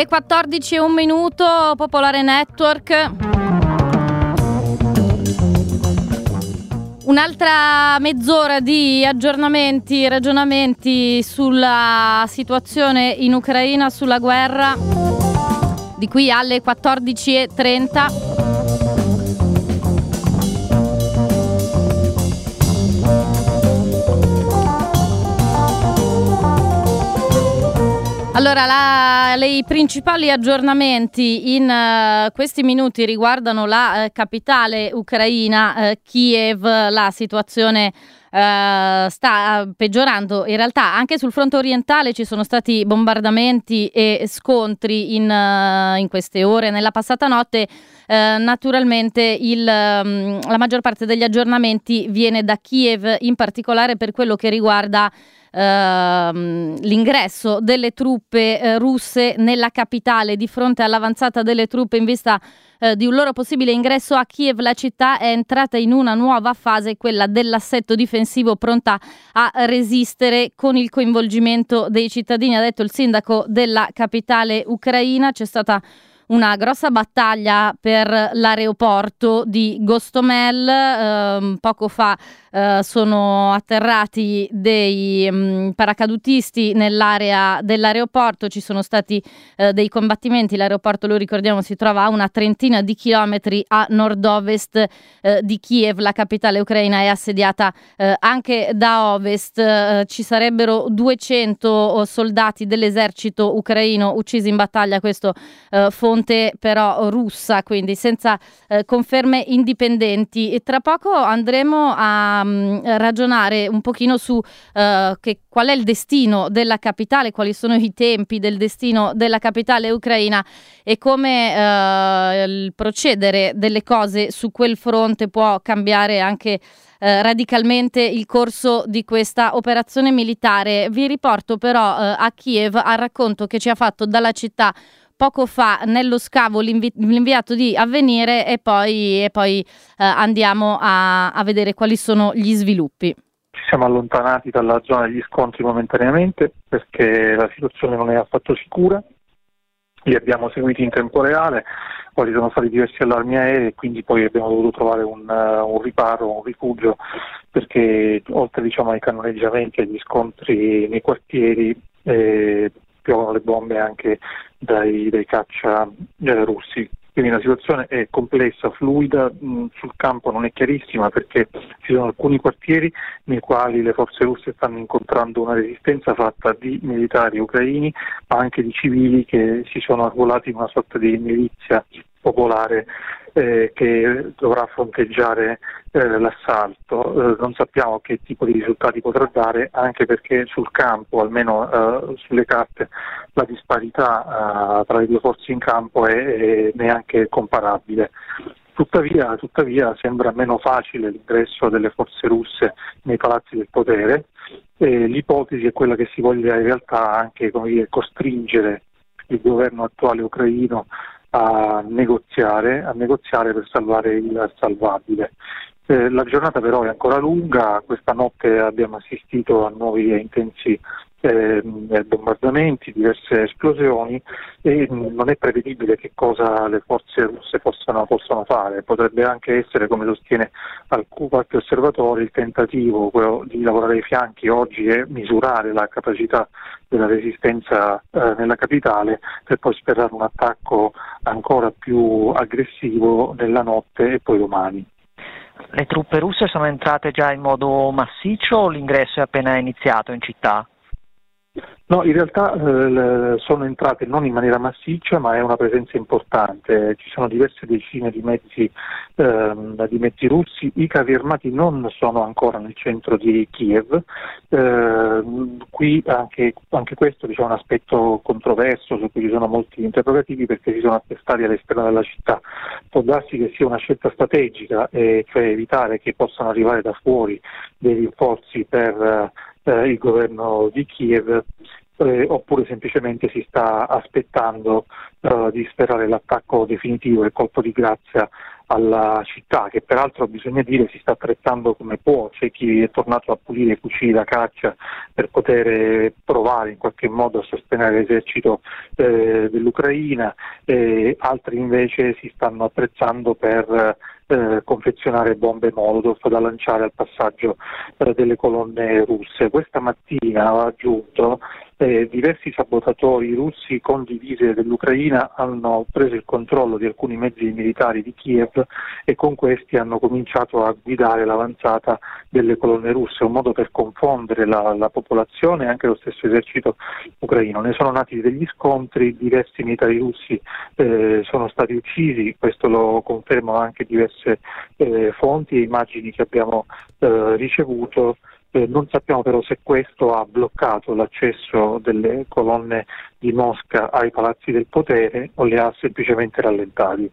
Le 14 e un minuto, Popolare Network. Un'altra mezz'ora di aggiornamenti, ragionamenti sulla situazione in Ucraina, sulla guerra, di qui alle 14.30. Allora, la, i principali aggiornamenti in uh, questi minuti riguardano la uh, capitale ucraina, uh, Kiev, la situazione sta peggiorando. In realtà anche sul fronte orientale ci sono stati bombardamenti e scontri in, in queste ore. Nella passata notte naturalmente il, um, la maggior parte degli aggiornamenti viene da Kiev, in particolare per quello che riguarda ehm, l'ingresso delle truppe eh, russe nella capitale di fronte all'avanzata delle truppe in vista eh, di un loro possibile ingresso a Kiev. La città è entrata in una nuova fase, quella dell'assetto difensivo pronta a resistere con il coinvolgimento dei cittadini, ha detto il sindaco della capitale ucraina. C'è stata una grossa battaglia per l'aeroporto di Gostomel. Eh, poco fa eh, sono atterrati dei mh, mm, paracadutisti nell'area dell'aeroporto, ci sono stati eh, dei combattimenti, l'aeroporto lo ricordiamo si trova a una trentina di chilometri a nord-ovest eh, di Kiev, la capitale ucraina è assediata eh, anche da ovest, eh, ci sarebbero 200 soldati dell'esercito ucraino uccisi in battaglia, questo fonte fonte però russa, quindi senza eh, conferme indipendenti. E tra poco andremo a um, ragionare un pochino su uh, che, qual è il destino della capitale, quali sono i tempi del destino della capitale ucraina e come uh, il procedere delle cose su quel fronte può cambiare anche eh, radicalmente il corso di questa operazione militare. Vi riporto però eh, a Kiev al racconto che ci ha fatto dalla città poco fa nello scavo l'invi- l'inviato di avvenire e poi, e poi eh, andiamo a, a vedere quali sono gli sviluppi. Ci siamo allontanati dalla zona degli scontri momentaneamente perché la situazione non è affatto sicura. Li abbiamo seguiti in tempo reale, poi ci sono stati diversi allarmi aerei e quindi poi abbiamo dovuto trovare un, uh, un riparo, un rifugio, perché oltre diciamo, ai cannoneggiamenti e agli scontri nei quartieri eh, piovono le bombe anche dai, dai caccia eh, russi. Quindi la situazione è complessa, fluida, mh, sul campo non è chiarissima perché ci sono alcuni quartieri nei quali le forze russe stanno incontrando una resistenza fatta di militari ucraini ma anche di civili che si sono arruolati in una sorta di milizia popolare eh, che dovrà fronteggiare eh, l'assalto. Eh, non sappiamo che tipo di risultati potrà dare, anche perché sul campo, almeno eh, sulle carte, la disparità eh, tra le due forze in campo è, è neanche comparabile. Tuttavia, tuttavia, sembra meno facile l'ingresso delle forze russe nei palazzi del potere e l'ipotesi è quella che si voglia in realtà anche dire, costringere il governo attuale ucraino a negoziare, a negoziare per salvare il salvabile. Eh, la giornata però è ancora lunga, questa notte abbiamo assistito a nuovi e intensi eh, bombardamenti, diverse esplosioni e non è prevedibile che cosa le forze russe possano, possano fare. Potrebbe anche essere, come sostiene qualche osservatore, il tentativo di lavorare ai fianchi oggi e misurare la capacità della resistenza eh, nella capitale per poi sperare un attacco ancora più aggressivo nella notte e poi domani. Le truppe russe sono entrate già in modo massiccio o l'ingresso è appena iniziato in città? No, in realtà eh, sono entrate non in maniera massiccia, ma è una presenza importante. Ci sono diverse decine di mezzi, ehm, di mezzi russi. I carri armati non sono ancora nel centro di Kiev. Eh, qui anche, anche questo diciamo, è un aspetto controverso su cui ci sono molti interrogativi perché si sono attestati all'esterno della città. Può darsi che sia una scelta strategica, eh, cioè evitare che possano arrivare da fuori dei rinforzi per eh, il governo di Kiev eh, oppure semplicemente si sta aspettando eh, di sperare l'attacco definitivo il colpo di grazia alla città, che peraltro bisogna dire si sta attrezzando come può, c'è chi è tornato a pulire i fucili da caccia per poter provare in qualche modo a sostenere l'esercito eh, dell'Ucraina, altri invece si stanno attrezzando per eh, confezionare bombe Molotov da lanciare al passaggio eh, delle colonne russe. Questa mattina ho aggiunto eh, diversi sabotatori russi con divise dell'Ucraina hanno preso il controllo di alcuni mezzi militari di Kiev e con questi hanno cominciato a guidare l'avanzata delle colonne russe, un modo per confondere la, la popolazione e anche lo stesso esercito ucraino. Ne sono nati degli scontri, diversi militari russi eh, sono stati uccisi, questo lo confermano anche diverse eh, fonti e immagini che abbiamo eh, ricevuto. Eh, non sappiamo però se questo ha bloccato l'accesso delle colonne di Mosca ai palazzi del potere o li ha semplicemente rallentati.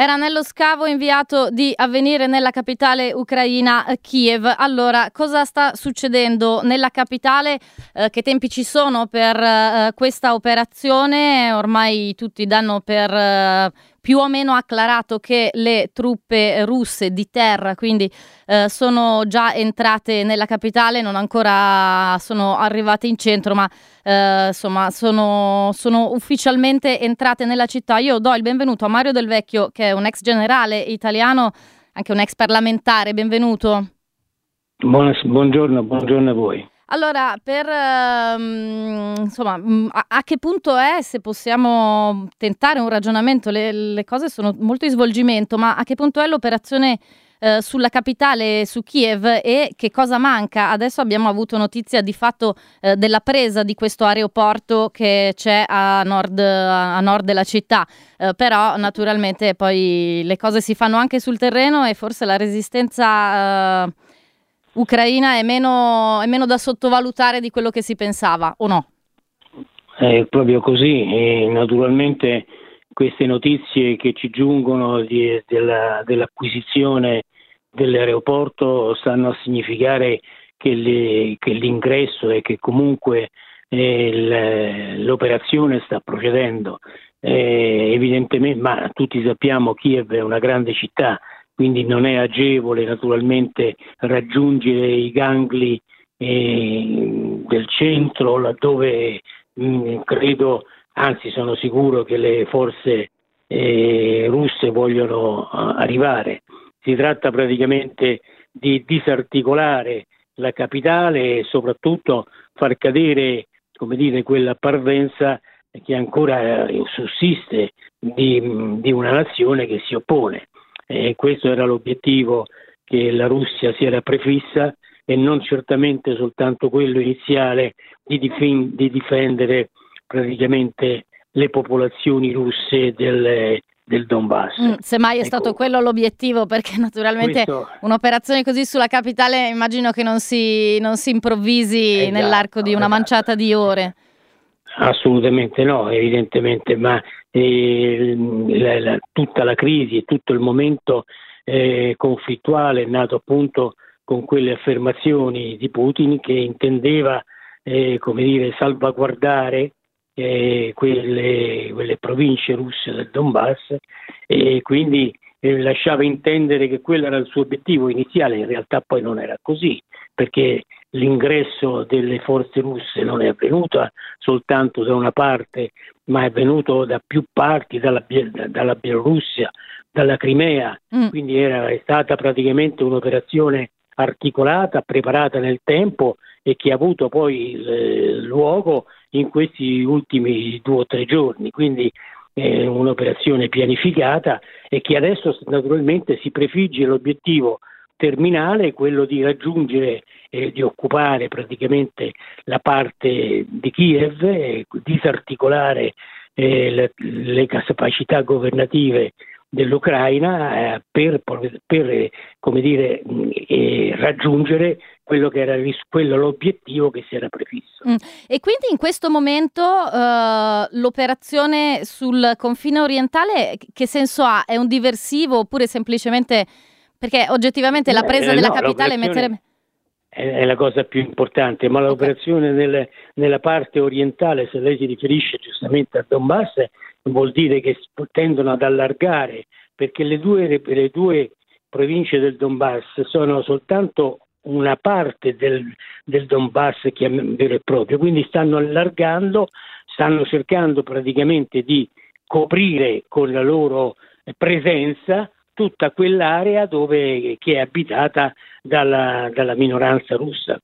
Era nello scavo inviato di avvenire nella capitale ucraina Kiev. Allora, cosa sta succedendo nella capitale? Eh, che tempi ci sono per eh, questa operazione? Ormai tutti danno per eh, più o meno acclarato che le truppe russe di terra, quindi eh, sono già entrate nella capitale, non ancora sono arrivate in centro, ma eh, insomma sono, sono, ufficialmente entrate nella città. Io do il benvenuto a Mario Del Vecchio, che è un ex generale italiano, anche un ex parlamentare. Benvenuto. buongiorno, buongiorno a voi. Allora, per ehm, insomma, mm, a, a, che punto è, se possiamo tentare un ragionamento, le, le, cose sono molto in svolgimento, ma a che punto è l'operazione eh, sulla capitale, su Kiev e che cosa manca? Adesso abbiamo avuto notizia di fatto eh, della presa di questo aeroporto che c'è a nord, a nord della città, eh, però naturalmente poi le cose si fanno anche sul terreno e forse la resistenza eh, ucraina è meno, è meno da sottovalutare di quello che si pensava, o no? È proprio così, e naturalmente queste notizie che ci giungono di, della, dell'acquisizione dell'aeroporto stanno a significare che, le, che l'ingresso e che comunque eh, l'operazione sta procedendo. Eh, evidentemente, ma tutti sappiamo Kiev è una grande città, quindi non è agevole naturalmente raggiungere i gangli eh, del centro laddove mh, mm, credo, anzi sono sicuro che le forze eh, russe vogliono arrivare. Si tratta praticamente di disarticolare la capitale e soprattutto far cadere dire, quella parvenza che ancora eh, sussiste di, di una nazione che si oppone e questo era l'obiettivo che la Russia si era prefissa e non certamente soltanto quello iniziale di, dif- di difendere praticamente le popolazioni russe del, del Donbass. Mm, semmai è ecco, stato quello l'obiettivo, perché naturalmente questo... un'operazione così sulla capitale immagino che non si, non si improvvisi esatto, nell'arco di una esatto. manciata di ore. Assolutamente no, evidentemente, ma eh, la, la, tutta la crisi e tutto il momento eh, conflittuale è nato appunto con quelle affermazioni di Putin che intendeva eh, come dire, salvaguardare eh, quelle, quelle, province russe del Donbass e quindi eh, lasciava intendere che quello era il suo obiettivo iniziale, in realtà poi non era così, perché l'ingresso delle forze russe non è avvenuto soltanto da una parte, ma è avvenuto da più parti, dalla, dalla Bielorussia, dalla Crimea, mm. quindi era, è stata praticamente un'operazione articolata, preparata nel tempo e che ha avuto poi eh, luogo in questi ultimi due o tre giorni. Quindi è un'operazione pianificata e che adesso naturalmente si prefigge l'obiettivo terminale, quello di raggiungere e di occupare praticamente la parte di Kiev, disarticolare eh, le, capacità governative dell'Ucraina eh, per, per come dire, eh, raggiungere quello che era quello l'obiettivo che si era prefisso. Mm. E quindi in questo momento uh, l'operazione sul confine orientale che senso ha? È un diversivo oppure semplicemente perché oggettivamente la presa eh, della no, capitale metterebbe è la cosa più importante, ma l'operazione nel, nella parte orientale, se lei si riferisce giustamente a Donbass, vuol dire che tendono ad allargare, perché le due, le due province del Donbass sono soltanto una parte del, del Donbass vero e proprio, quindi stanno allargando, stanno cercando praticamente di coprire con la loro presenza tutta quell'area dove, che è abitata dalla, dalla minoranza russa.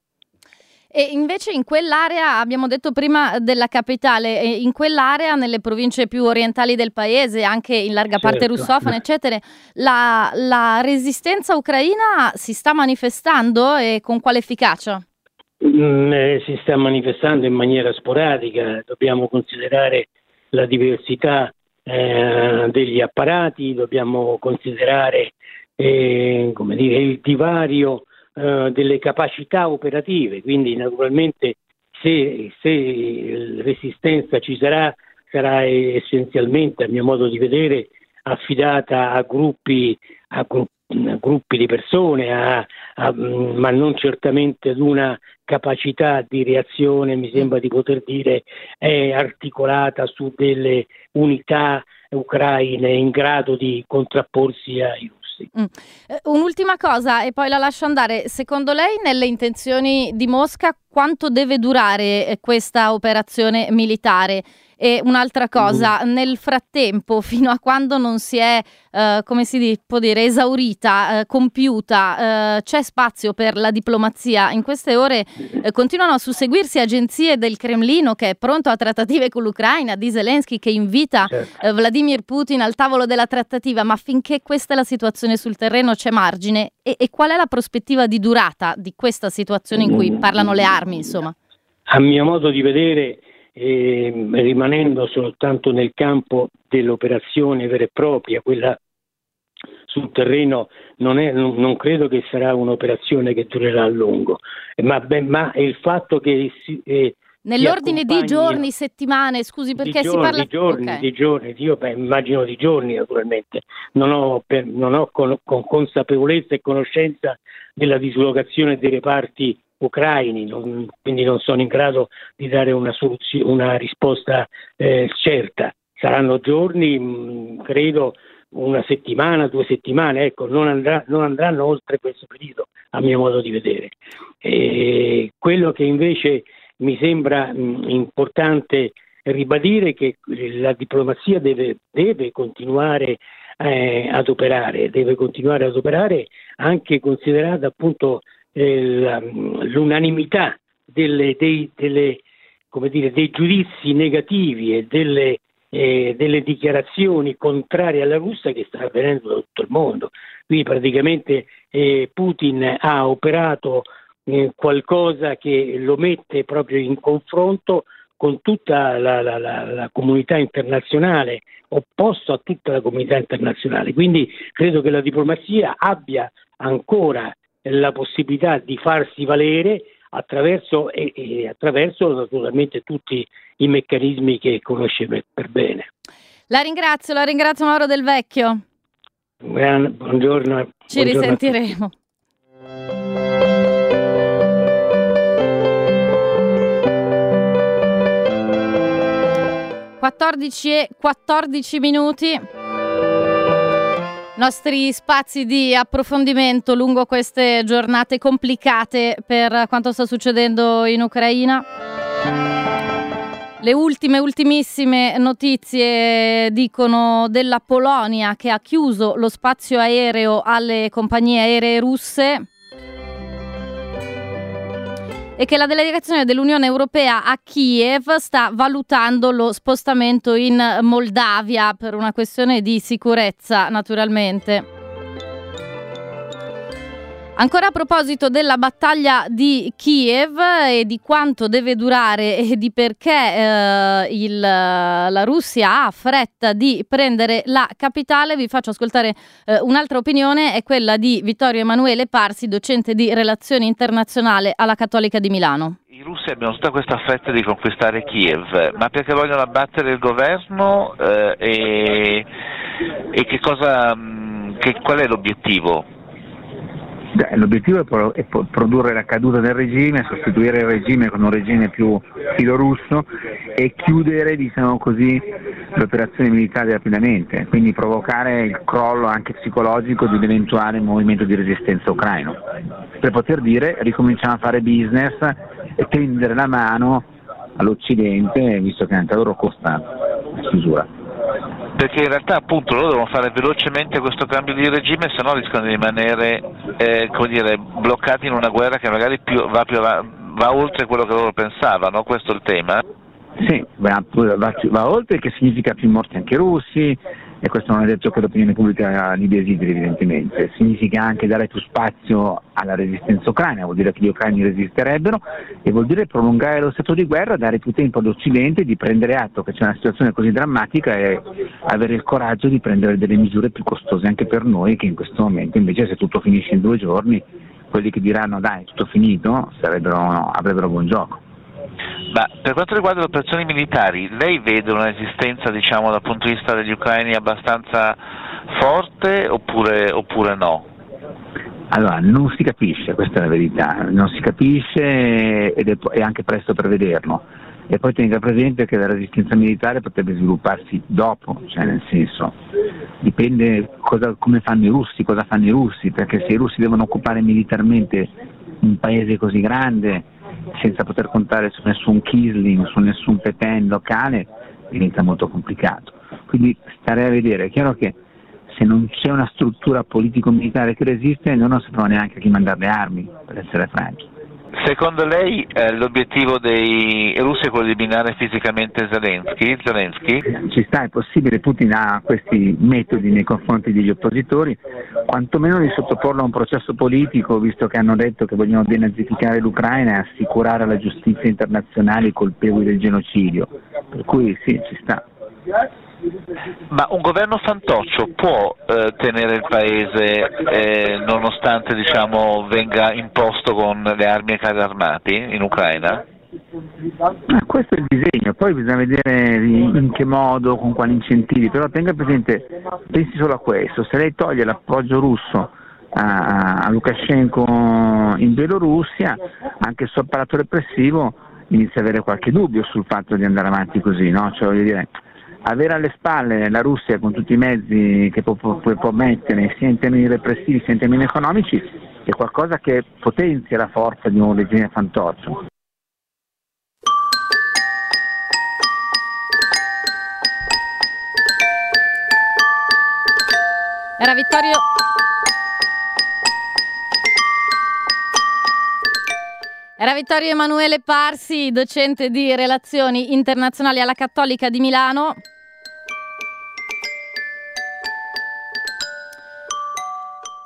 E invece in quell'area, abbiamo detto prima della capitale, in quell'area, nelle province più orientali del paese, anche in larga certo. parte russofone, eccetera, la, la, resistenza ucraina si sta manifestando e con quale efficacia? Mm, eh, si sta manifestando in maniera sporadica, dobbiamo considerare la diversità eh, degli apparati, dobbiamo considerare eh, dire, il divario eh, delle capacità operative, quindi naturalmente se, se resistenza ci sarà sarà essenzialmente a mio modo di vedere affidata a gruppi, a gruppi gruppi di persone, a, a, ma non certamente ad una capacità di reazione, mi sembra di poter dire, è articolata su delle unità ucraine in grado di contrapporsi ai russi. Mm. Eh, un'ultima cosa e poi la lascio andare. Secondo lei nelle intenzioni di Mosca quanto deve durare eh, questa operazione militare? E un'altra cosa, mm. nel frattempo, fino a quando non si è, eh, come si può dire, esaurita, eh, compiuta, eh, c'è spazio per la diplomazia. In queste ore eh, continuano a susseguirsi agenzie del Cremlino che è pronto a trattative con l'Ucraina, di Zelensky che invita certo. Eh, Vladimir Putin al tavolo della trattativa, ma finché questa è la situazione sul terreno c'è margine. E, e qual è la prospettiva di durata di questa situazione in cui mm. parlano le armi, insomma? A mio modo di vedere eh, rimanendo soltanto nel campo dell'operazione vera e propria, quella sul terreno non, è, non, credo che sarà un'operazione che durerà a lungo, ma, ma il fatto che si, eh, Nell'ordine di giorni, settimane, scusi perché si giorni, parla... Di giorni, okay. di giorni, io beh, immagino di giorni naturalmente, non ho, per, non ho con, con, consapevolezza e conoscenza della dislocazione dei reparti ucraini, non, quindi non sono in grado di dare una, soluzio, una risposta eh, certa. Saranno giorni, mh, mm, credo, una settimana, due settimane, ecco, non, andrà, non, andranno oltre questo periodo, a mio modo di vedere. E quello che invece mi sembra mh, mm, importante ribadire è che la diplomazia deve, deve continuare eh, ad operare, deve continuare ad operare anche considerata appunto l'unanimità delle, dei, delle, dire, dei, giudizi negativi e delle, eh, delle, dichiarazioni contrarie alla Russia che sta avvenendo da tutto il mondo. Qui praticamente eh, Putin ha operato eh, qualcosa che lo mette proprio in confronto con tutta la, la, la, la, comunità internazionale, opposto a tutta la comunità internazionale. Quindi credo che la diplomazia abbia ancora la possibilità di farsi valere attraverso, e, e attraverso naturalmente tutti i meccanismi che conosce per, per bene. La ringrazio, la ringrazio Mauro Del Vecchio. Buongiorno. Ci buongiorno risentiremo. Quattordici e 14 minuti nostri spazi di approfondimento lungo queste giornate complicate per quanto sta succedendo in Ucraina. Le ultime, ultimissime notizie dicono della Polonia che ha chiuso lo spazio aereo alle compagnie aeree russe e che la delegazione dell'Unione Europea a Kiev sta valutando lo spostamento in Moldavia per una questione di sicurezza, naturalmente. Ancora a proposito della battaglia di Kiev e di quanto deve durare e di perché eh, il, la Russia ha fretta di prendere la capitale, vi faccio ascoltare eh, un'altra opinione, è quella di Vittorio Emanuele Parsi, docente di relazioni internazionali alla Cattolica di Milano. I russi abbiano tutta questa fretta di conquistare Kiev, ma perché vogliono abbattere il governo eh, e, e che cosa, che, qual è l'obiettivo? L'obiettivo è, pro- è produrre la caduta del regime, sostituire il regime con un regime più filorusso e chiudere diciamo così, le operazioni militari rapidamente, quindi provocare il crollo anche psicologico di un eventuale movimento di resistenza ucraino, per poter dire ricominciamo a fare business e tendere la mano all'Occidente, visto che anche a loro costa la chiusura perché in realtà appunto loro devono fare velocemente questo cambio di regime, se no rischiano di rimanere eh, dire, bloccati in una guerra che magari più, va, più, va, va, oltre quello che loro pensavano, questo è il tema? Sì, va, va, va oltre che significa più morti anche russi, e questo non è detto che l'opinione pubblica li desideri evidentemente, significa anche dare più spazio alla resistenza ucraina, vuol dire che gli ucraini resisterebbero e vuol dire prolungare lo stato di guerra, dare più tempo all'Occidente di prendere atto che c'è una situazione così drammatica e avere il coraggio di prendere delle misure più costose anche per noi che in questo momento invece se tutto finisce in due giorni quelli che diranno dai tutto finito avrebbero buon gioco. Ma per quanto riguarda le operazioni militari, lei vede un'esistenza diciamo, dal punto di vista degli ucraini abbastanza forte oppure, oppure no? Allora, non si capisce, questa è la verità, non si capisce ed è, è anche presto per vederlo. E poi tenga presente che la resistenza militare potrebbe svilupparsi dopo, cioè nel senso, dipende cosa, come fanno i russi, cosa fanno i russi, perché se i russi devono occupare militarmente un paese così grande, senza poter contare su nessun Kisling, su nessun Petain locale, diventa molto complicato. Quindi stare a vedere, è chiaro che se non c'è una struttura politico-militare che resiste, non sappiamo neanche a chi mandare le armi, per essere franchi. Secondo lei eh, l'obiettivo dei russi è quello di minare fisicamente Zelensky? Zelensky? Ci sta, è possibile, Putin ha questi metodi nei confronti degli oppositori, quantomeno di sottoporlo a un processo politico, visto che hanno detto che vogliono denazificare l'Ucraina e assicurare alla giustizia internazionale i colpevoli del genocidio. Per cui sì, ci sta. Ma un governo fantoccio può eh, tenere il paese eh, nonostante diciamo, venga imposto con le armi e carri armati in Ucraina? Ah, questo è il disegno, poi bisogna vedere in che modo, con quali incentivi, però tenga presente, pensi solo a questo, se lei toglie l'appoggio russo a, Lukashenko in Bielorussia, anche il suo apparato repressivo inizia ad avere qualche dubbio sul fatto di andare avanti così, no? cioè, dire, avere alle spalle la Russia con tutti i mezzi che può, può, può mettere sia in termini repressivi sia in termini economici è qualcosa che potenzia la forza di un regime fantoccio. Era Vittorio Era Vittorio Emanuele Parsi, docente di relazioni internazionali alla Cattolica di Milano.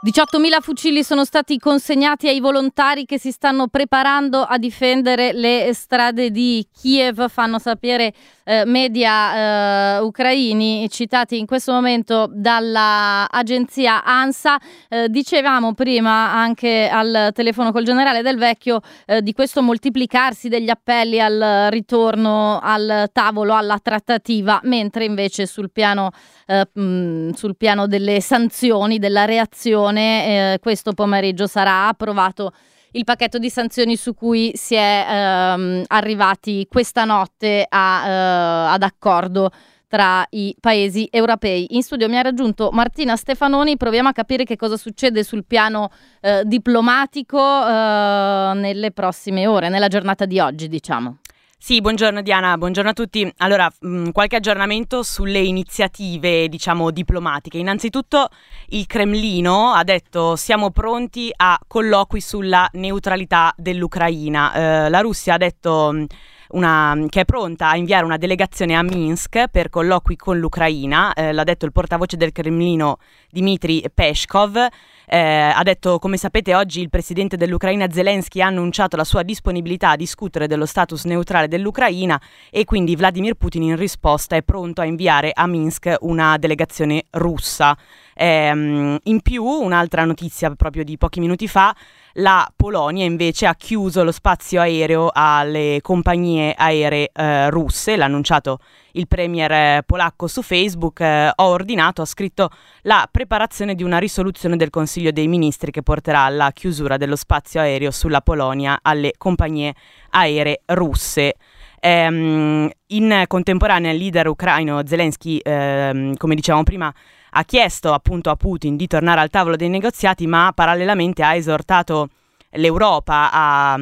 18.000 fucili sono stati consegnati ai volontari che si stanno preparando a difendere le strade di Kiev, fanno sapere eh, media eh, ucraini citati in questo momento dall'agenzia ANSA. Eh, dicevamo prima anche al telefono col generale Del Vecchio eh, di questo moltiplicarsi degli appelli al ritorno al tavolo, alla trattativa, mentre invece sul piano, eh, mh, sul piano delle sanzioni, della reazione, eh, questo pomeriggio sarà approvato il pacchetto di sanzioni su cui si è ehm, arrivati questa notte a, eh, ad accordo tra i paesi europei. In studio mi ha raggiunto Martina Stefanoni, proviamo a capire che cosa succede sul piano eh, diplomatico eh, nelle prossime ore, nella giornata di oggi, diciamo. Sì, buongiorno Diana, buongiorno a tutti. Allora, mh, mm, qualche aggiornamento sulle iniziative, diciamo, diplomatiche. Innanzitutto il Cremlino ha detto siamo pronti a colloqui sulla neutralità dell'Ucraina. Eh, la Russia ha detto mm, una, che è pronta a inviare una delegazione a Minsk per colloqui con l'Ucraina, eh, l'ha detto il portavoce del Cremlino Dmitry Peshkov. Eh, ha detto, come sapete, oggi il presidente dell'Ucraina Zelensky ha annunciato la sua disponibilità a discutere dello status neutrale dell'Ucraina e quindi Vladimir Putin in risposta è pronto a inviare a Minsk una delegazione russa. Ehm, in più, un'altra notizia proprio di pochi minuti fa, la Polonia invece ha chiuso lo spazio aereo alle compagnie aeree eh, russe, l'ha annunciato il premier eh, polacco su Facebook, eh, ho ordinato, ha scritto la preparazione di una risoluzione del Consiglio dei Ministri che porterà alla chiusura dello spazio aereo sulla Polonia alle compagnie aeree russe. Ehm, in contemporanea il leader ucraino Zelensky, ehm, come dicevamo prima, ha chiesto appunto a Putin di tornare al tavolo dei negoziati, ma parallelamente ha esortato l'Europa a,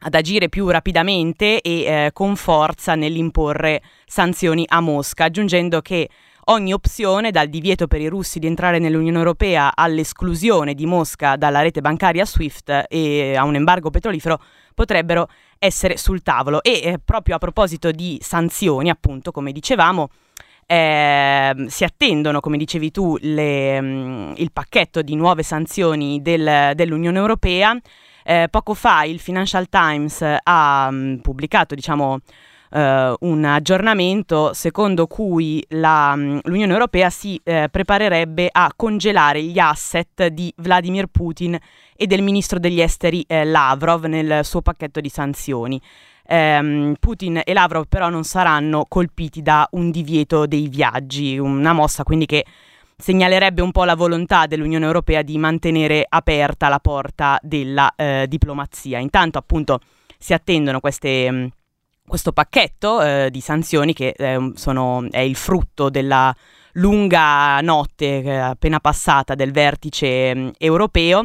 ad agire più rapidamente e eh, con forza nell'imporre sanzioni a Mosca, aggiungendo che ogni opzione, dal divieto per i russi di entrare nell'Unione Europea all'esclusione di Mosca dalla rete bancaria SWIFT e a un embargo petrolifero, potrebbero essere sul tavolo. E eh, proprio a proposito di sanzioni, appunto, come dicevamo, eh, si attendono, come dicevi tu, le, mh, mm, il pacchetto di nuove sanzioni del, dell'Unione Europea. Eh, poco fa il Financial Times ha mh, mm, pubblicato, diciamo, Uh, un aggiornamento secondo cui la, mm, l'Unione Europea si uh, preparerebbe a congelare gli asset di Vladimir Putin e del ministro degli esteri uh, Lavrov nel suo pacchetto di sanzioni. Ehm, Putin e Lavrov però non saranno colpiti da un divieto dei viaggi, una mossa quindi che segnalerebbe un po' la volontà dell'Unione Europea di mantenere aperta la porta della eh, diplomazia. Intanto appunto si attendono queste, mm, questo pacchetto eh, di sanzioni che eh, sono, è il frutto della lunga notte eh, appena passata del vertice mm, europeo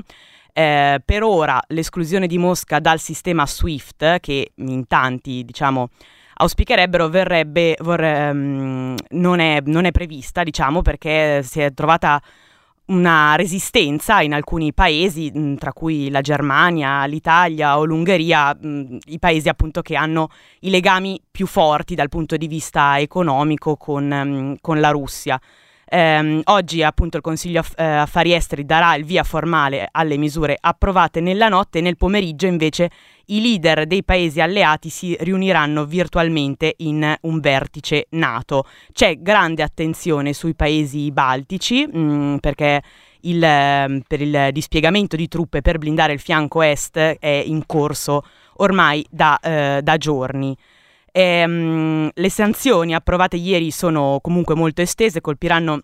eh, per ora l'esclusione di Mosca dal sistema SWIFT, che in tanti diciamo auspicherebbero, verrebbe, vorre, um, non, è, non, è, prevista, diciamo, perché si è trovata una resistenza in alcuni paesi, tra cui la Germania, l'Italia o l'Ungheria, i paesi appunto che hanno i legami più forti dal punto di vista economico con, con la Russia. Eh, oggi appunto il Consiglio Aff- eh, Affari Esteri darà il via formale alle misure approvate nella notte e nel pomeriggio invece i leader dei paesi alleati si riuniranno virtualmente in un vertice NATO. C'è grande attenzione sui paesi baltici mh, mm, perché il, ehm, per il dispiegamento di truppe per blindare il fianco est è in corso ormai da, eh, da giorni. Ehm, le sanzioni approvate ieri sono comunque molto estese, colpiranno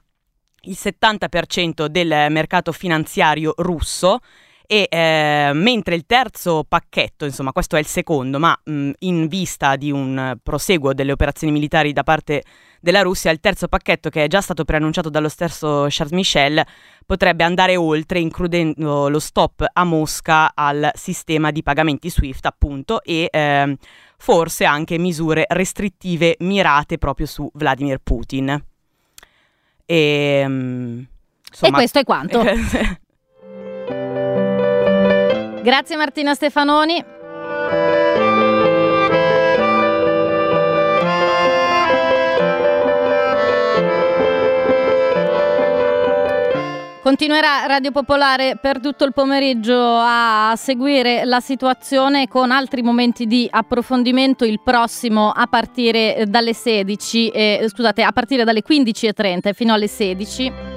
il 70% del mercato finanziario russo e eh, mentre il terzo pacchetto, insomma questo è il secondo, ma mh, in vista di un proseguo delle operazioni militari da parte della Russia, il terzo pacchetto che è già stato preannunciato dallo stesso Charles Michel potrebbe andare oltre includendo lo stop a Mosca al sistema di pagamenti SWIFT appunto e eh, forse anche misure restrittive mirate proprio su Vladimir Putin. E, ehm, insomma, e questo è quanto. Grazie Martina Stefanoni. Continuerà Radio Popolare per tutto il pomeriggio a seguire la situazione con altri momenti di approfondimento il prossimo a partire dalle 16 eh, scusate a partire dalle 15.30 fino alle 16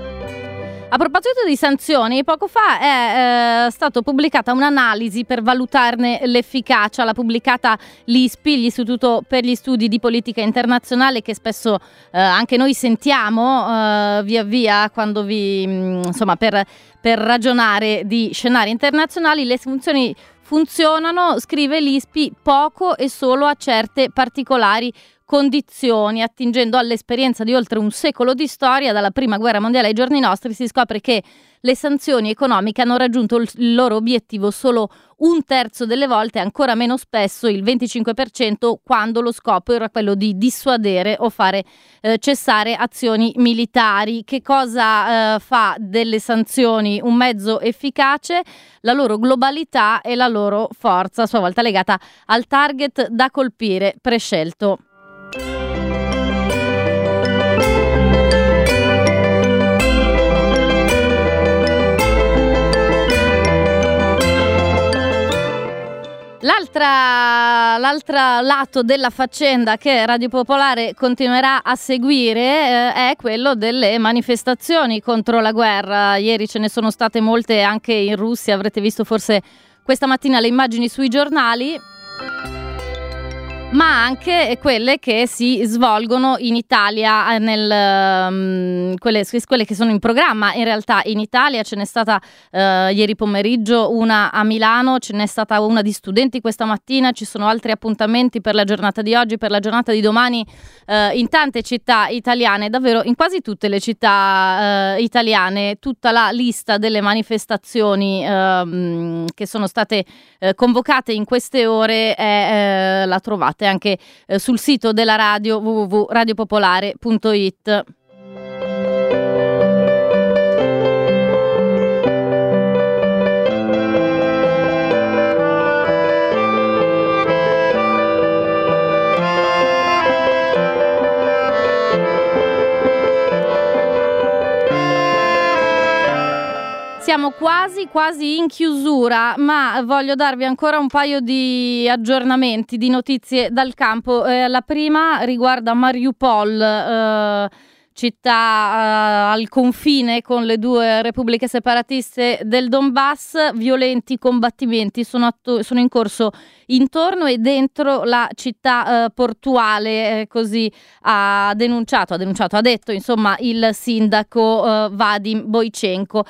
a proposito di sanzioni, poco fa è eh, stata pubblicata un'analisi per valutarne l'efficacia, l'ha pubblicata l'ISPI, l'Istituto per gli Studi di Politica Internazionale, che spesso eh, anche noi sentiamo eh, via via quando vi, mm, insomma, per, per ragionare di scenari internazionali. Le funzioni funzionano, scrive l'ISPI, poco e solo a certe particolari condizioni, attingendo all'esperienza di oltre un secolo di storia, dalla prima guerra mondiale ai giorni nostri, si scopre che le sanzioni economiche hanno raggiunto il loro obiettivo solo un terzo delle volte, ancora meno spesso il 25%, quando lo scopo era quello di dissuadere o fare eh, cessare azioni militari. Che cosa eh, fa delle sanzioni un mezzo efficace? La loro globalità e la loro forza, a sua volta legata al target da colpire prescelto. L'altro lato della faccenda che Radio Popolare continuerà a seguire eh, è quello delle manifestazioni contro la guerra. Ieri ce ne sono state molte anche in Russia, avrete visto forse questa mattina le immagini sui giornali ma anche quelle che si svolgono in Italia, eh, nel, um, quelle, quelle, che sono in programma in realtà in Italia. Ce n'è stata uh, ieri pomeriggio una a Milano, ce n'è stata una di studenti questa mattina, ci sono altri appuntamenti per la giornata di oggi, per la giornata di domani uh, in tante città italiane, davvero in quasi tutte le città uh, italiane, tutta la lista delle manifestazioni ehm, che sono state convocate in queste ore è, la trovate anche eh, sul sito della radio www.radiopopolare.it. siamo quasi quasi in chiusura, ma voglio darvi ancora un paio di aggiornamenti, di notizie dal campo. Eh, la prima riguarda Mariupol. Eh, città uh, al confine con le due repubbliche separatiste del Donbass, violenti combattimenti sono, atto- sono in corso intorno e dentro la città uh, portuale, eh, così ha denunciato, ha denunciato, ha detto insomma il sindaco uh, Vadim Boichenko.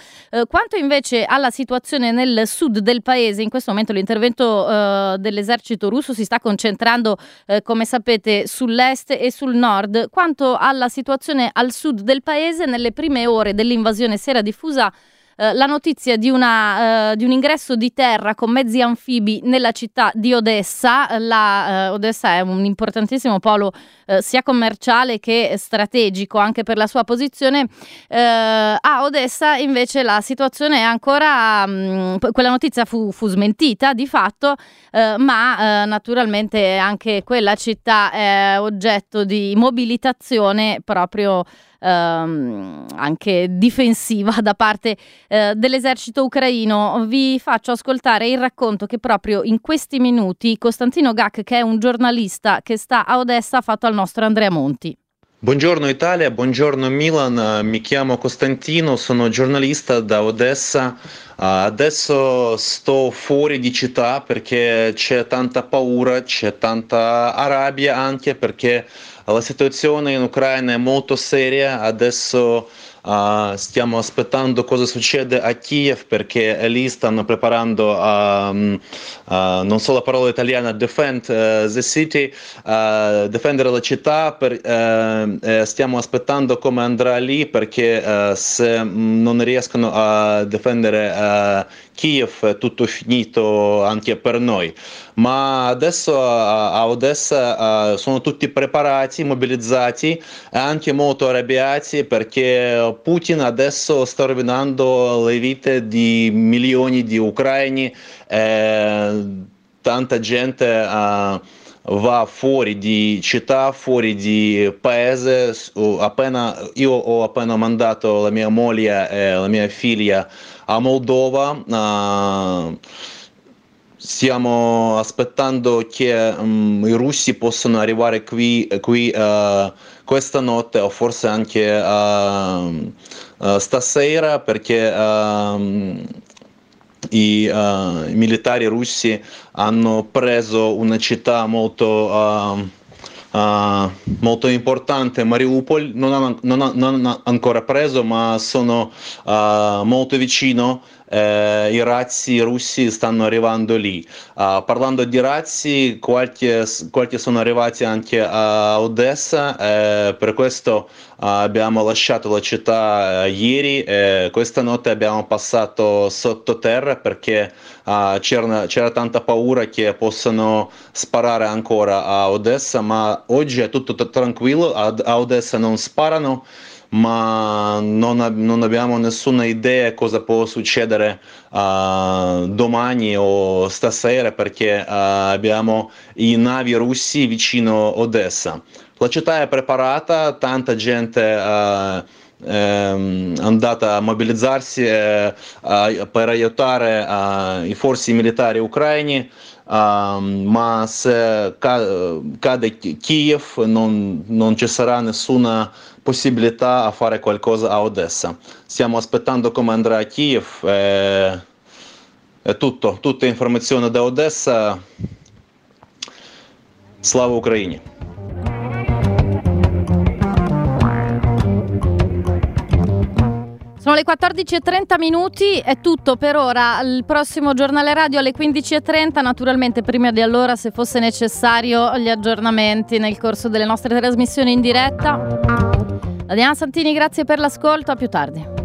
quanto invece alla situazione nel sud del paese, in questo momento l'intervento dell'esercito russo si sta concentrando, come sapete, sull'est e sul nord. Quanto alla situazione al sud del paese, nelle prime ore dell'invasione si era diffusa eh, la notizia di, una, uh, di, un ingresso di terra con mezzi anfibi nella città di Odessa. La, uh, Odessa è un importantissimo polo sia commerciale che strategico anche per la sua posizione. a Odessa invece la situazione è ancora, mh, mm, quella notizia fu, fu, smentita di fatto, ma naturalmente anche quella città è oggetto di mobilitazione proprio ehm, anche difensiva da parte eh, dell'esercito ucraino. Vi faccio ascoltare il racconto che proprio in questi minuti Costantino Gac, che è un giornalista che sta a Odessa, ha fatto al nostro Andrea Monti. Buongiorno Italia, buongiorno Milan, mi chiamo Costantino, sono giornalista da Odessa. Adesso sto fuori di città perché c'è tanta paura, c'è tanta rabbia anche perché la situazione in Ucraina è molto seria, adesso uh, stiamo aspettando cosa succede a Kiev perché lì stanno preparando uh, uh, non so la parola italiana defend eh, the city, difendere la città, per, eh, stiamo aspettando come andrà lì perché se non riescono a difendere Kiev è tutto finito anche per noi. Ma adesso a Odessa sono tutti preparati, mobilizzati e anche molto arrabbiati perché Putin adesso sta rovinando le vite di milioni di ucraini e tanta gente va fuori di città, fuori di paese. Appena, io ho appena mandato la mia moglie e la mia figlia a Moldova. Uh, stiamo aspettando che um, i russi possano arrivare qui, qui uh, questa notte o forse anche uh, stasera perché ehm, i, i, militari russi hanno preso una città molto Uh, molto importante Mariupol. Non hanno, non, non ancora preso ma sono uh, molto vicino eh, i razzi russi stanno arrivando lì. Uh, parlando di razzi, qualche, qualche, sono arrivati anche a Odessa, eh, per questo uh, abbiamo lasciato la città uh, ieri e questa notte abbiamo passato sottoterra perché c'era, c'era tanta paura che possano sparare ancora a Odessa, ma oggi è tutto tranquillo, a, a Odessa non sparano ma non, non, abbiamo nessuna idea cosa può succedere uh, domani o stasera perché uh, abbiamo i navi russi vicino Odessa. La città è preparata, tanta gente uh, è andata a mobilizzarsi eh, per aiutare i forze militari ucraini. Um, ma se cade Kiev non, non, ci sarà nessuna possibilità a fare qualcosa a Odessa. Stiamo aspettando come andrà a Kiev. E, è tutto, tutte informazioni da Odessa. Слава Україні! Sono le 14.30 minuti, è tutto per ora. Il prossimo giornale radio alle 15.30. Naturalmente, prima di allora, se fosse necessario, gli aggiornamenti nel corso delle nostre trasmissioni in diretta. Da Diana Santini, grazie per l'ascolto. A più tardi.